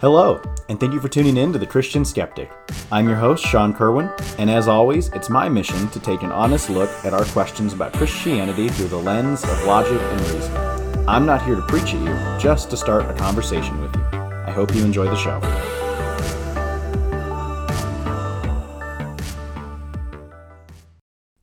Hello, and thank you for tuning in to The Christian Skeptic. I'm your host, Sean Kerwin, and as always, it's my mission to take an honest look at our questions about Christianity through the lens of logic and reason. I'm not here to preach at you, just to start a conversation with you. I hope you enjoy the show.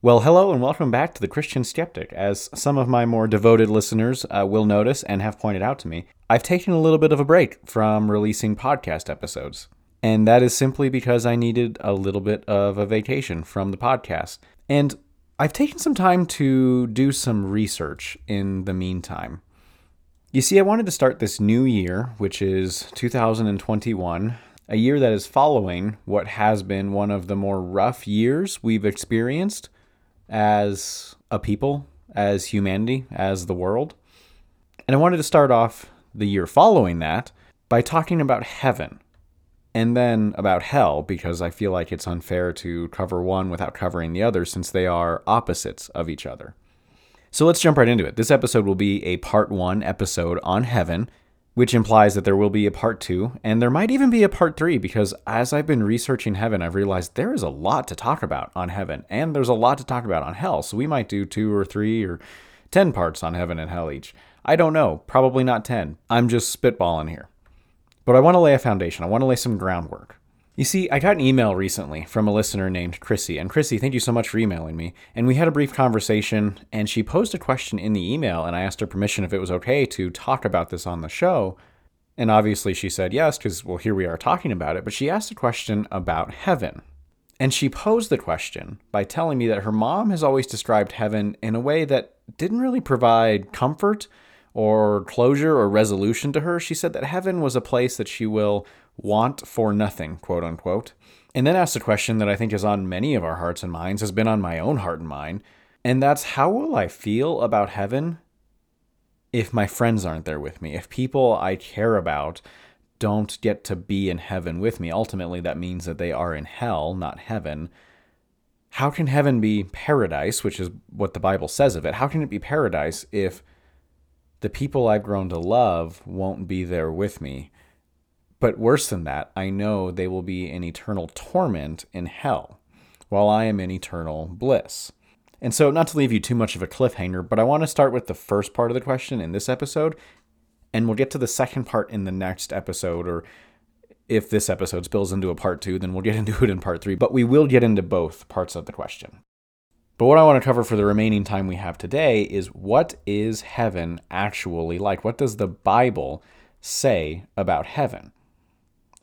Well, hello and welcome back to The Christian Skeptic. As some of my more devoted listeners uh, will notice and have pointed out to me, I've taken a little bit of a break from releasing podcast episodes. And that is simply because I needed a little bit of a vacation from the podcast. And I've taken some time to do some research in the meantime. You see, I wanted to start this new year, which is 2021, a year that is following what has been one of the more rough years we've experienced as a people, as humanity, as the world. And I wanted to start off the year following that by talking about heaven and then about hell because I feel like it's unfair to cover one without covering the other since they are opposites of each other. So let's jump right into it. This episode will be a part one episode on heaven, which implies that there will be a part two, and there might even be a part three because as I've been researching heaven, I've realized there is a lot to talk about on heaven, and there's a lot to talk about on hell. So we might do two or three or ten parts on heaven and hell each. I don't know, probably not ten. I'm just spitballing here. But I want to lay a foundation, I want to lay some groundwork. You see, I got an email recently from a listener named Chrissy. And Chrissy, thank you so much for emailing me. And we had a brief conversation, and she posed a question in the email, and I asked her permission if it was okay to talk about this on the show. And obviously she said yes, because, well, here we are talking about it. But she asked a question about heaven. And she posed the question by telling me that her mom has always described heaven in a way that didn't really provide comfort or closure or resolution to her. She said that heaven was a place that she will want for nothing, quote unquote. And then asked a question that I think is on many of our hearts and minds, has been on my own heart and mind, and that's how will I feel about heaven if my friends aren't there with me? If people I care about don't get to be in heaven with me, ultimately that means that they are in hell, not heaven. How can heaven be paradise, which is what the Bible says of it? How can it be paradise if the people I've grown to love won't be there with me? But worse than that, I know they will be in eternal torment in hell, while I am in eternal bliss. And so, not to leave you too much of a cliffhanger, but I want to start with the first part of the question in this episode, and we'll get to the second part in the next episode, or if this episode spills into a part two, then we'll get into it in part three, but we will get into both parts of the question. But what I want to cover for the remaining time we have today is what is heaven actually like? What does the Bible say about heaven?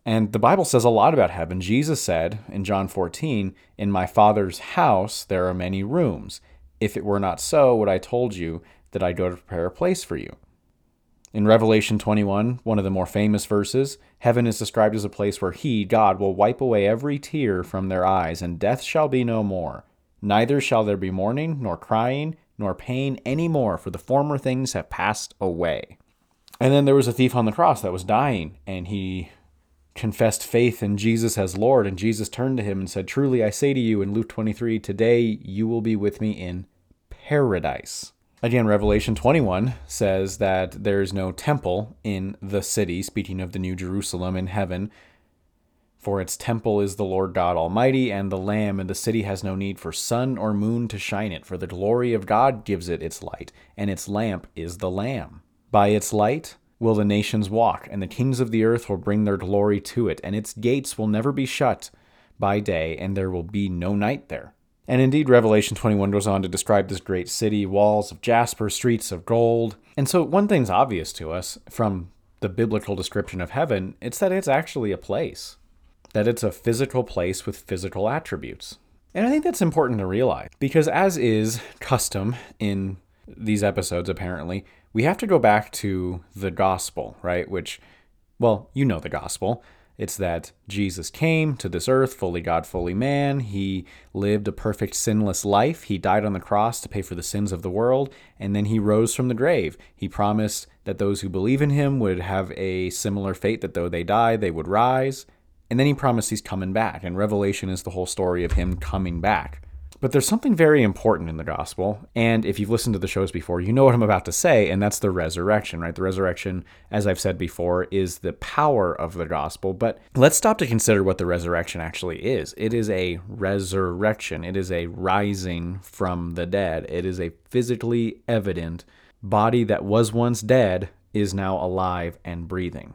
And the Bible says a lot about heaven. Jesus said in John 14, In my Father's house there are many rooms. If it were not so, would I told you that I go to prepare a place for you? In Revelation 21, one of the more famous verses, heaven is described as a place where He, God, will wipe away every tear from their eyes, and death shall be no more. Neither shall there be mourning, nor crying, nor pain any more, for the former things have passed away. And then there was a thief on the cross that was dying, and he confessed faith in Jesus as Lord, and Jesus turned to him and said, Truly I say to you in Luke 23, today you will be with me in paradise. Again, Revelation 21 says that there is no temple in the city, speaking of the New Jerusalem in heaven. For its temple is the Lord God Almighty and the Lamb, and the city has no need for sun or moon to shine it, for the glory of God gives it its light, and its lamp is the Lamb. By its light, will the nations walk, and the kings of the earth will bring their glory to it, and its gates will never be shut by day, and there will be no night there. And indeed, Revelation 21 goes on to describe this great city, walls of jasper, streets of gold. And so, one thing's obvious to us from the biblical description of heaven it's that it's actually a place, that it's a physical place with physical attributes. And I think that's important to realize because, as is custom in these episodes, apparently, we have to go back to the gospel, right? Which, well, you know the gospel. It's that Jesus came to this earth, fully God, fully man. He lived a perfect, sinless life. He died on the cross to pay for the sins of the world, and then he rose from the grave. He promised that those who believe in him would have a similar fate, that though they die, they would rise. And then he promised he's coming back, and Revelation is the whole story of him coming back. But there's something very important in the gospel. And if you've listened to the shows before, you know what I'm about to say, and that's the resurrection, right? The resurrection, as I've said before, is the power of the gospel. But let's stop to consider what the resurrection actually is. It is a resurrection, it is a rising from the dead, it is a physically evident body that was once dead is now alive and breathing.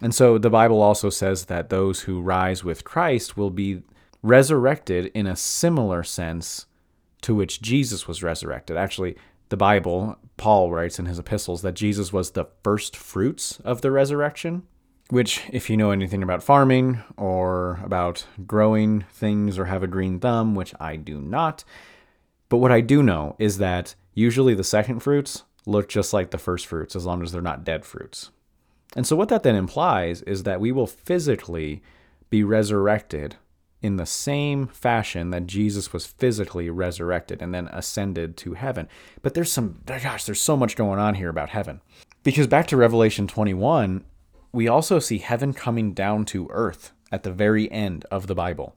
And so the Bible also says that those who rise with Christ will be resurrected in a similar sense to which Jesus was resurrected. Actually, the Bible, Paul writes in his epistles that Jesus was the first fruits of the resurrection, which, if you know anything about farming or about growing things or have a green thumb, which I do not, but what I do know is that usually the second fruits look just like the first fruits as long as they're not dead fruits. And so, what that then implies is that we will physically be resurrected in the same fashion that Jesus was physically resurrected and then ascended to heaven. But there's some, gosh, there's so much going on here about heaven. Because back to Revelation 21, we also see heaven coming down to earth at the very end of the Bible.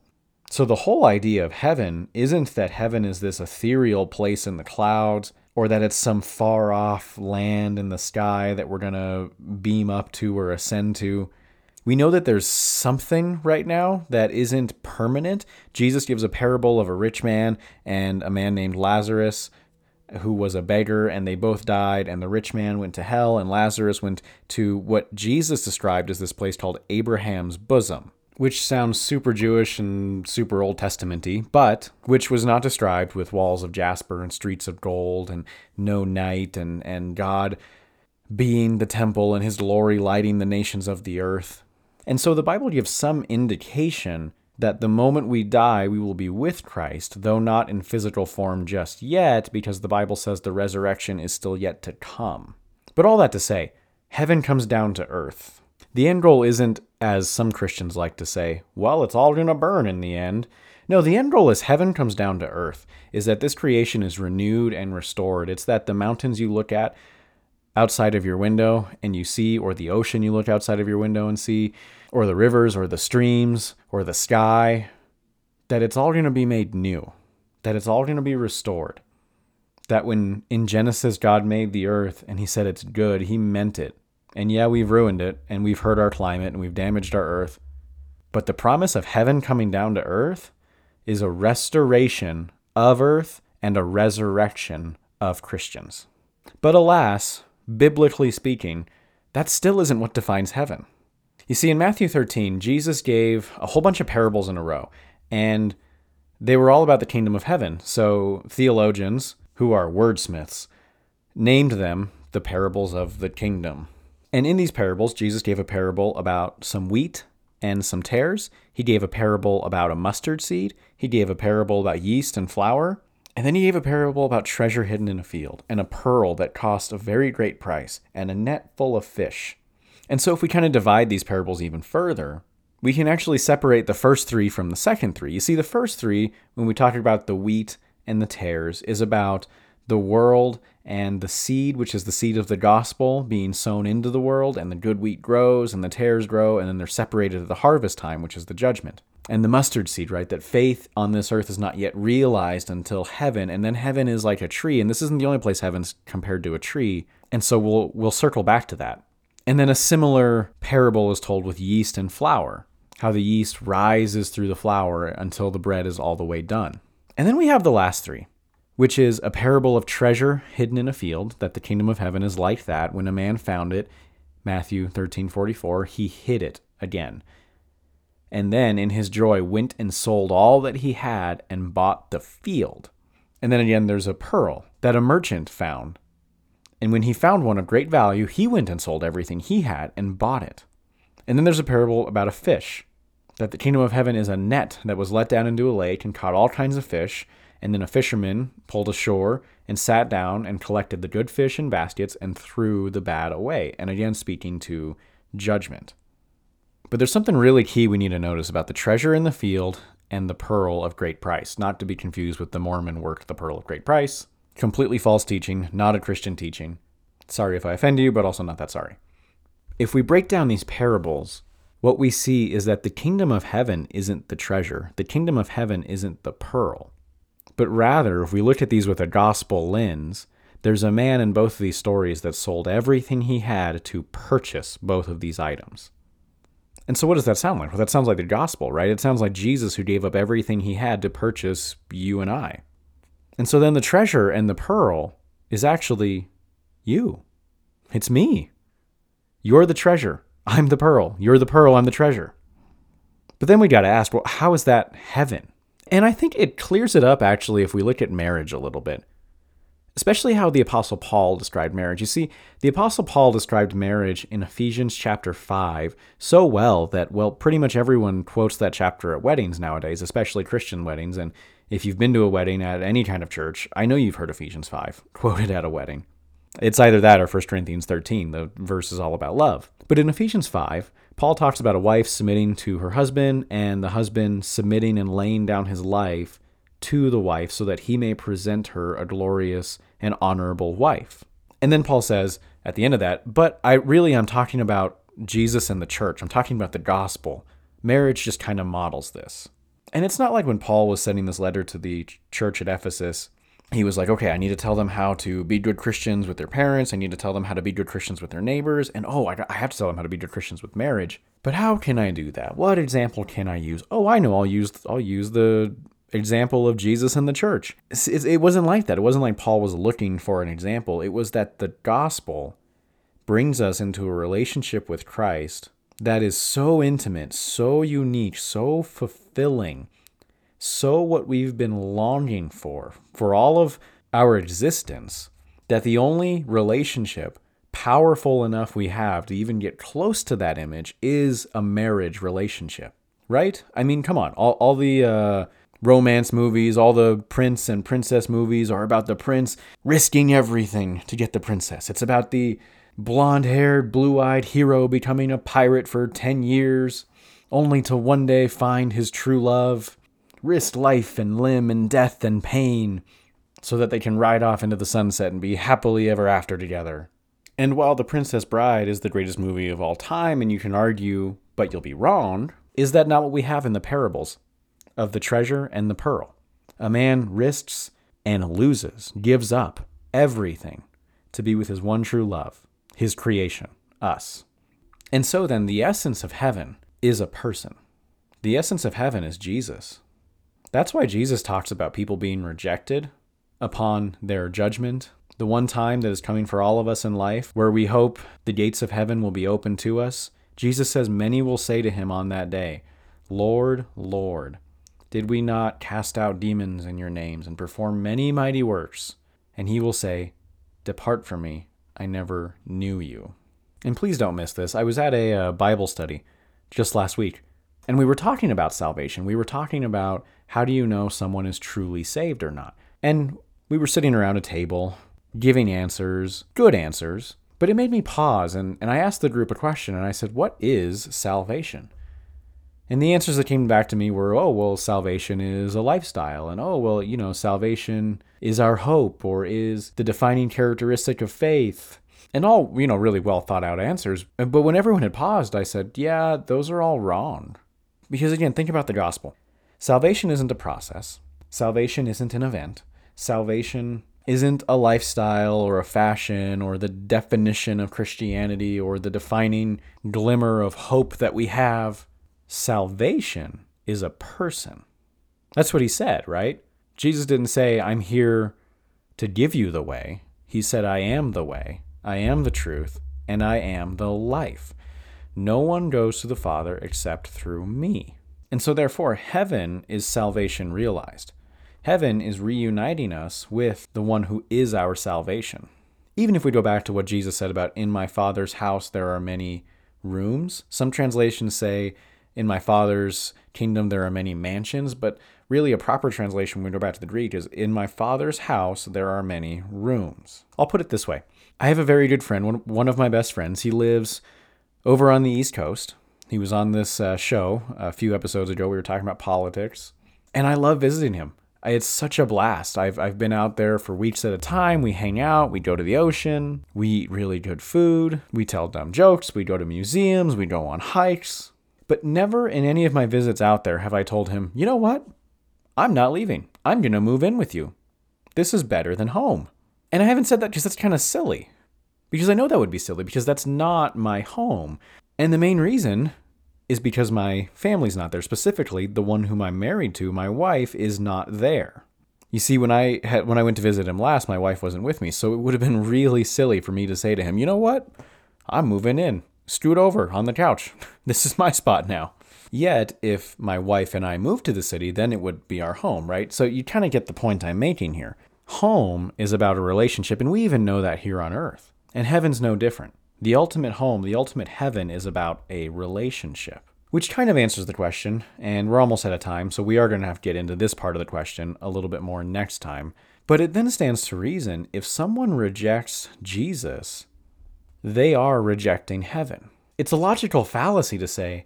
So the whole idea of heaven isn't that heaven is this ethereal place in the clouds or that it's some far off land in the sky that we're going to beam up to or ascend to we know that there's something right now that isn't permanent. Jesus gives a parable of a rich man and a man named Lazarus who was a beggar, and they both died, and the rich man went to hell, and Lazarus went to what Jesus described as this place called Abraham's bosom, which sounds super Jewish and super Old Testamenty, but which was not described with walls of jasper and streets of gold and no night and, and God being the temple and his glory lighting the nations of the earth. And so the Bible gives some indication that the moment we die, we will be with Christ, though not in physical form just yet, because the Bible says the resurrection is still yet to come. But all that to say, heaven comes down to earth. The end goal isn't, as some Christians like to say, well, it's all going to burn in the end. No, the end goal is heaven comes down to earth, is that this creation is renewed and restored. It's that the mountains you look at outside of your window and you see, or the ocean you look outside of your window and see, or the rivers or the streams or the sky, that it's all going to be made new, that it's all going to be restored. That when in Genesis God made the earth and he said it's good, he meant it. And yeah, we've ruined it and we've hurt our climate and we've damaged our earth. But the promise of heaven coming down to earth is a restoration of earth and a resurrection of Christians. But alas, biblically speaking, that still isn't what defines heaven. You see, in Matthew 13, Jesus gave a whole bunch of parables in a row, and they were all about the kingdom of heaven. So theologians, who are wordsmiths, named them the parables of the kingdom. And in these parables, Jesus gave a parable about some wheat and some tares. He gave a parable about a mustard seed. He gave a parable about yeast and flour. And then he gave a parable about treasure hidden in a field, and a pearl that cost a very great price, and a net full of fish. And so, if we kind of divide these parables even further, we can actually separate the first three from the second three. You see, the first three, when we talk about the wheat and the tares, is about the world and the seed, which is the seed of the gospel, being sown into the world, and the good wheat grows and the tares grow, and then they're separated at the harvest time, which is the judgment. And the mustard seed, right? That faith on this earth is not yet realized until heaven, and then heaven is like a tree, and this isn't the only place heaven's compared to a tree. And so we'll we'll circle back to that. And then a similar parable is told with yeast and flour, how the yeast rises through the flour until the bread is all the way done. And then we have the last three, which is a parable of treasure hidden in a field, that the kingdom of heaven is like that. When a man found it, Matthew 13:44, he hid it again. And then in his joy went and sold all that he had and bought the field. And then again there's a pearl that a merchant found and when he found one of great value, he went and sold everything he had and bought it. And then there's a parable about a fish that the kingdom of heaven is a net that was let down into a lake and caught all kinds of fish. And then a fisherman pulled ashore and sat down and collected the good fish in baskets and threw the bad away. And again, speaking to judgment. But there's something really key we need to notice about the treasure in the field and the pearl of great price, not to be confused with the Mormon work, The Pearl of Great Price, Completely false teaching, not a Christian teaching. Sorry if I offend you, but also not that sorry. If we break down these parables, what we see is that the kingdom of heaven isn't the treasure, the kingdom of heaven isn't the pearl, But rather, if we look at these with a gospel lens, there's a man in both of these stories that sold everything he had to purchase both of these items. And so, what does that sound like? Well, that sounds like the gospel, right? It sounds like Jesus who gave up everything he had to purchase you and I. And so, then the treasure and the pearl is actually you. It's me. You're the treasure. I'm the pearl. You're the pearl. I'm the treasure. But then we got to ask, well, how is that heaven? And I think it clears it up actually if we look at marriage a little bit especially how the Apostle Paul described marriage. You see, the Apostle Paul described marriage in Ephesians chapter 5 so well that, well, pretty much everyone quotes that chapter at weddings nowadays, especially Christian weddings. And if you've been to a wedding at any kind of church, I know you've heard Ephesians 5 quoted at a wedding. It's either that or 1 Corinthians 13. The verse is all about love. But in Ephesians 5, Paul talks about a wife submitting to her husband and the husband submitting and laying down his life to the wife so that he may present her a glorious and honorable wife. And then Paul says at the end of that, but I really I'm talking about Jesus and the church. I'm talking about the gospel. Marriage just kind of models this. And it's not like when Paul was sending this letter to the church at Ephesus, he was like, okay, I need to tell them how to be good Christians with their parents. I need to tell them how to be good Christians with their neighbors. And oh, I have to tell them how to be good Christians with marriage. But how can I do that? What example can I use? Oh, I know. I'll use I'll use the example of Jesus and the church. It wasn't like that. It wasn't like Paul was looking for an example. It was that the gospel brings us into a relationship with Christ that is so intimate, so unique, so fulfilling, so what we've been longing for for all of our existence, that the only relationship powerful enough we have to even get close to that image is a marriage relationship. Right? I mean, come on. All, all the uh, romance movies, all the prince and princess movies are about the prince risking everything to get the princess. It's about the blonde haired, blue eyed hero becoming a pirate for 10 years, only to one day find his true love, risk life and limb and death and pain, so that they can ride off into the sunset and be happily ever after together. And while The Princess Bride is the greatest movie of all time, and you can argue, but you'll be wrong, is that not what we have in the parables? Of the treasure and the pearl. A man risks and loses, gives up everything to be with his one true love, his creation, us. And so then, the essence of heaven is a person. The essence of heaven is Jesus. That's why Jesus talks about people being rejected upon their judgment, the one time that is coming for all of us in life, where we hope the gates of heaven will be open to us. Jesus says, Many will say to him on that day, Lord, Lord, did we not cast out demons in your names and perform many mighty works? And he will say, Depart from me, I never knew you. And please don't miss this. I was at a uh, Bible study just last week, and we were talking about salvation. We were talking about how do you know someone is truly saved or not? And we were sitting around a table giving answers, good answers, but it made me pause and, and I asked the group a question and I said, What is salvation? And the answers that came back to me were, oh, well, salvation is a lifestyle. And oh, well, you know, salvation is our hope or is the defining characteristic of faith. And all, you know, really well thought out answers. But when everyone had paused, I said, yeah, those are all wrong. Because again, think about the gospel. Salvation isn't a process, salvation isn't an event. Salvation isn't a lifestyle or a fashion or the definition of Christianity or the defining glimmer of hope that we have salvation is a person. That's what he said, right? Jesus didn't say, I'm here to give you the way. He said, I am the way, I am the truth, and I am the life. No one goes to the Father except through me. And so, therefore, heaven is salvation realized. Heaven is reuniting us with the one who is our salvation. Even if we go back to what Jesus said about, in my Father's house there are many rooms, some translations say, in my father's kingdom there are many mansions, but really a proper translation when we go back to the Greek is in my father's house there are many rooms. I'll put it this way. I have a very good friend, one, of my best friends. He lives over on the East Coast. He was on this uh, show a few episodes ago. We were talking about politics, and I love visiting him. It's such a blast. I've, I've been out there for weeks at a time. We hang out, we go to the ocean, we eat really good food, we tell dumb jokes, we go to museums, we go on hikes. But never in any of my visits out there have I told him, you know what? I'm not leaving. I'm going to move in with you. This is better than home. And I haven't said that because that's kind of silly. Because I know that would be silly because that's not my home. And the main reason is because my family's not there. Specifically, the one whom I'm married to, my wife, is not there. You see, when I had when I went to visit him last, my wife wasn't with me, so it would have been really silly for me to say to him, "You know what? I'm moving in. Scoot over on the couch. this is my spot now." Yet, if my wife and I moved to the city, then it would be our home, right? So you kind of get the point I'm making here. Home is about a relationship, and we even know that here on earth. And heaven's no different. The ultimate home, the ultimate heaven is about a relationship. Which kind of answers the question, and we're almost out of time, so we are going to have to get into this part of the question a little bit more next time. But it then stands to reason if someone rejects Jesus, they are rejecting heaven. It's a logical fallacy to say,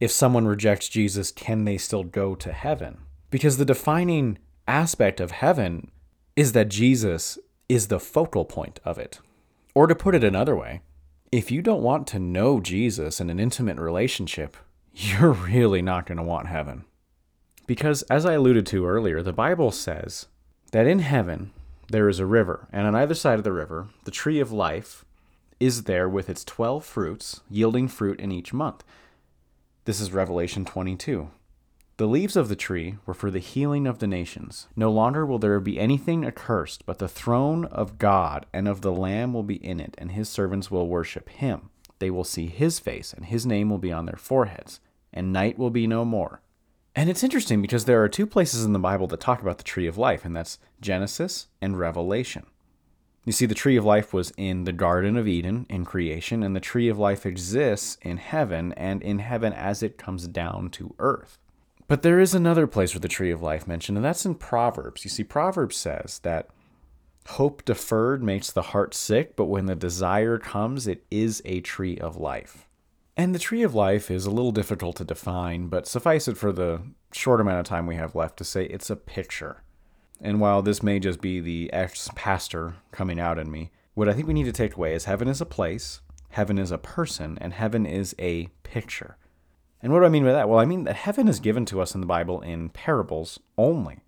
if someone rejects Jesus, can they still go to heaven? Because the defining aspect of heaven is that Jesus is the focal point of it. Or to put it another way, if you don't want to know Jesus in an intimate relationship, you're really not going to want heaven. Because, as I alluded to earlier, the Bible says that in heaven there is a river, and on either side of the river, the tree of life is there with its 12 fruits, yielding fruit in each month. This is Revelation 22. The leaves of the tree were for the healing of the nations. No longer will there be anything accursed, but the throne of God and of the Lamb will be in it, and his servants will worship him. They will see his face, and his name will be on their foreheads and night will be no more. And it's interesting because there are two places in the Bible that talk about the tree of life, and that's Genesis and Revelation. You see, the tree of life was in the Garden of Eden in creation, and the tree of life exists in heaven and in heaven as it comes down to earth. But there is another place where the tree of life mentioned, and that's in Proverbs. You see, Proverbs says that hope deferred makes the heart sick, but when the desire comes, it is a tree of life. And the tree of life is a little difficult to define, but suffice it for the short amount of time we have left to say it's a picture. And while this may just be the ex pastor coming out in me, what I think we need to take away is heaven is a place, heaven is a person, and heaven is a picture. And what do I mean by that? Well, I mean that heaven is given to us in the Bible in parables only.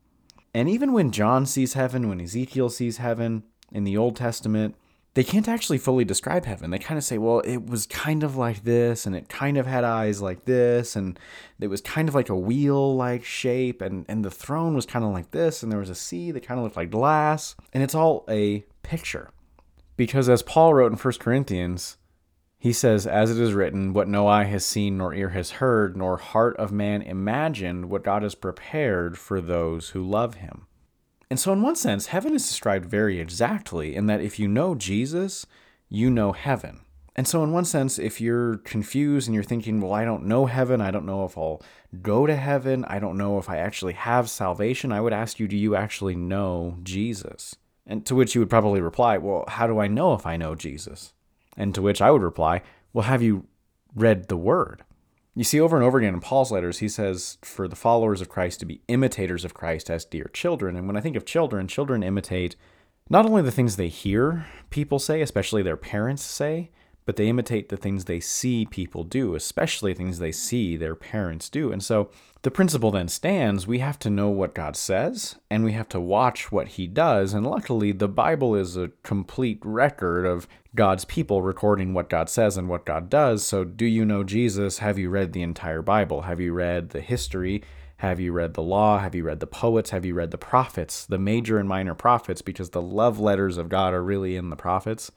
And even when John sees heaven, when Ezekiel sees heaven in the Old Testament, they can't actually fully describe heaven. They kind of say, well, it was kind of like this, and it kind of had eyes like this, and it was kind of like a wheel like shape, and, and the throne was kind of like this, and there was a sea that kind of looked like glass. And it's all a picture. Because as Paul wrote in 1 Corinthians, he says, As it is written, what no eye has seen, nor ear has heard, nor heart of man imagined, what God has prepared for those who love him. And so, in one sense, heaven is described very exactly in that if you know Jesus, you know heaven. And so, in one sense, if you're confused and you're thinking, well, I don't know heaven, I don't know if I'll go to heaven, I don't know if I actually have salvation, I would ask you, do you actually know Jesus? And to which you would probably reply, well, how do I know if I know Jesus? And to which I would reply, well, have you read the Word? You see, over and over again in Paul's letters, he says for the followers of Christ to be imitators of Christ as dear children. And when I think of children, children imitate not only the things they hear people say, especially their parents say, but they imitate the things they see people do, especially things they see their parents do. And so the principle then stands we have to know what God says, and we have to watch what He does. And luckily, the Bible is a complete record of God's people recording what God says and what God does. So, do you know Jesus? Have you read the entire Bible? Have you read the history? Have you read the law? Have you read the poets? Have you read the prophets, the major and minor prophets? Because the love letters of God are really in the prophets.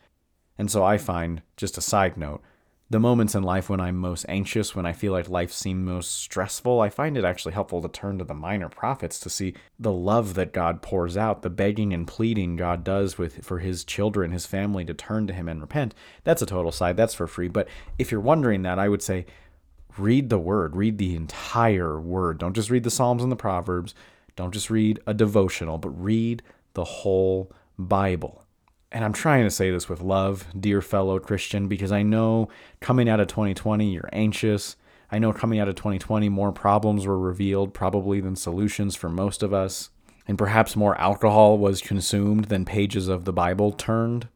And so I find, just a side note, the moments in life when I'm most anxious, when I feel like life seems most stressful, I find it actually helpful to turn to the minor prophets to see the love that God pours out, the begging and pleading God does with for his children, his family to turn to him and repent. That's a total side, that's for free. But if you're wondering that, I would say read the word, read the entire word. Don't just read the Psalms and the Proverbs, don't just read a devotional, but read the whole Bible and I'm trying to say this with love, dear fellow Christian, because I know coming out of 2020, you're anxious. I know coming out of 2020, more problems were revealed, probably than solutions for most of us. And perhaps more alcohol was consumed than pages of the Bible turned.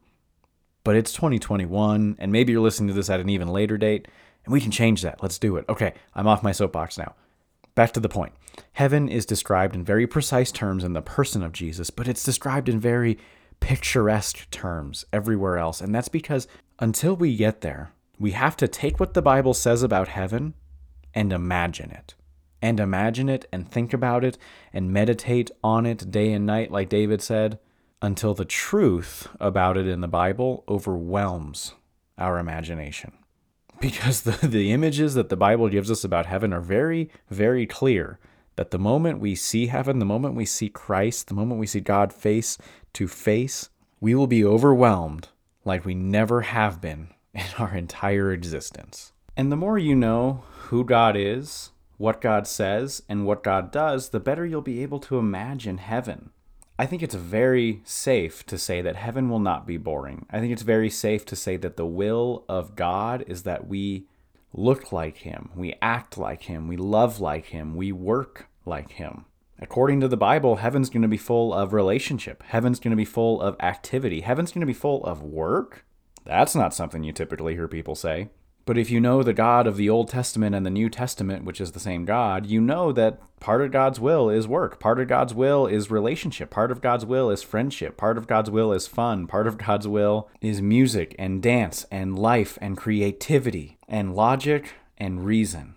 But it's 2021, and maybe you're listening to this at an even later date, and we can change that. Let's do it. Okay, I'm off my soapbox now. Back to the point. Heaven is described in very precise terms in the person of Jesus, but it's described in very picturesque terms everywhere else. And that's because until we get there, we have to take what the Bible says about heaven and imagine it. And imagine it and think about it and meditate on it day and night, like David said, until the truth about it in the Bible overwhelms our imagination. Because the, the images that the Bible gives us about heaven are very, very clear. That the moment we see heaven, the moment we see Christ, the moment we see God face to face, we will be overwhelmed like we never have been in our entire existence. And the more you know who God is, what God says, and what God does, the better you'll be able to imagine heaven. I think it's very safe to say that heaven will not be boring. I think it's very safe to say that the will of God is that we look like Him, we act like Him, we love like Him, we work like Him. According to the Bible, heaven's going to be full of relationship. Heaven's going to be full of activity. Heaven's going to be full of work. That's not something you typically hear people say. But if you know the God of the Old Testament and the New Testament, which is the same God, you know that part of God's will is work. Part of God's will is relationship. Part of God's will is friendship. Part of God's will is fun. Part of God's will is music and dance and life and creativity and logic and reason.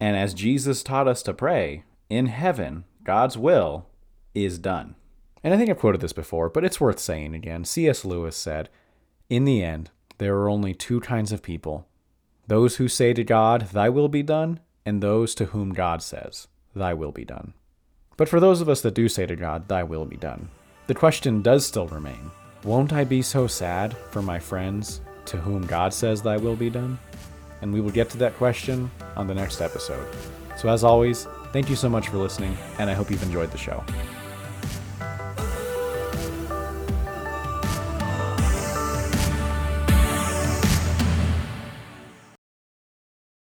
And as Jesus taught us to pray, in heaven, God's will is done. And I think I've quoted this before, but it's worth saying again. C.S. Lewis said, In the end, there are only two kinds of people those who say to God, Thy will be done, and those to whom God says, Thy will be done. But for those of us that do say to God, Thy will be done, the question does still remain Won't I be so sad for my friends to whom God says, Thy will be done? And we will get to that question on the next episode. So, as always, thank you so much for listening, and I hope you've enjoyed the show.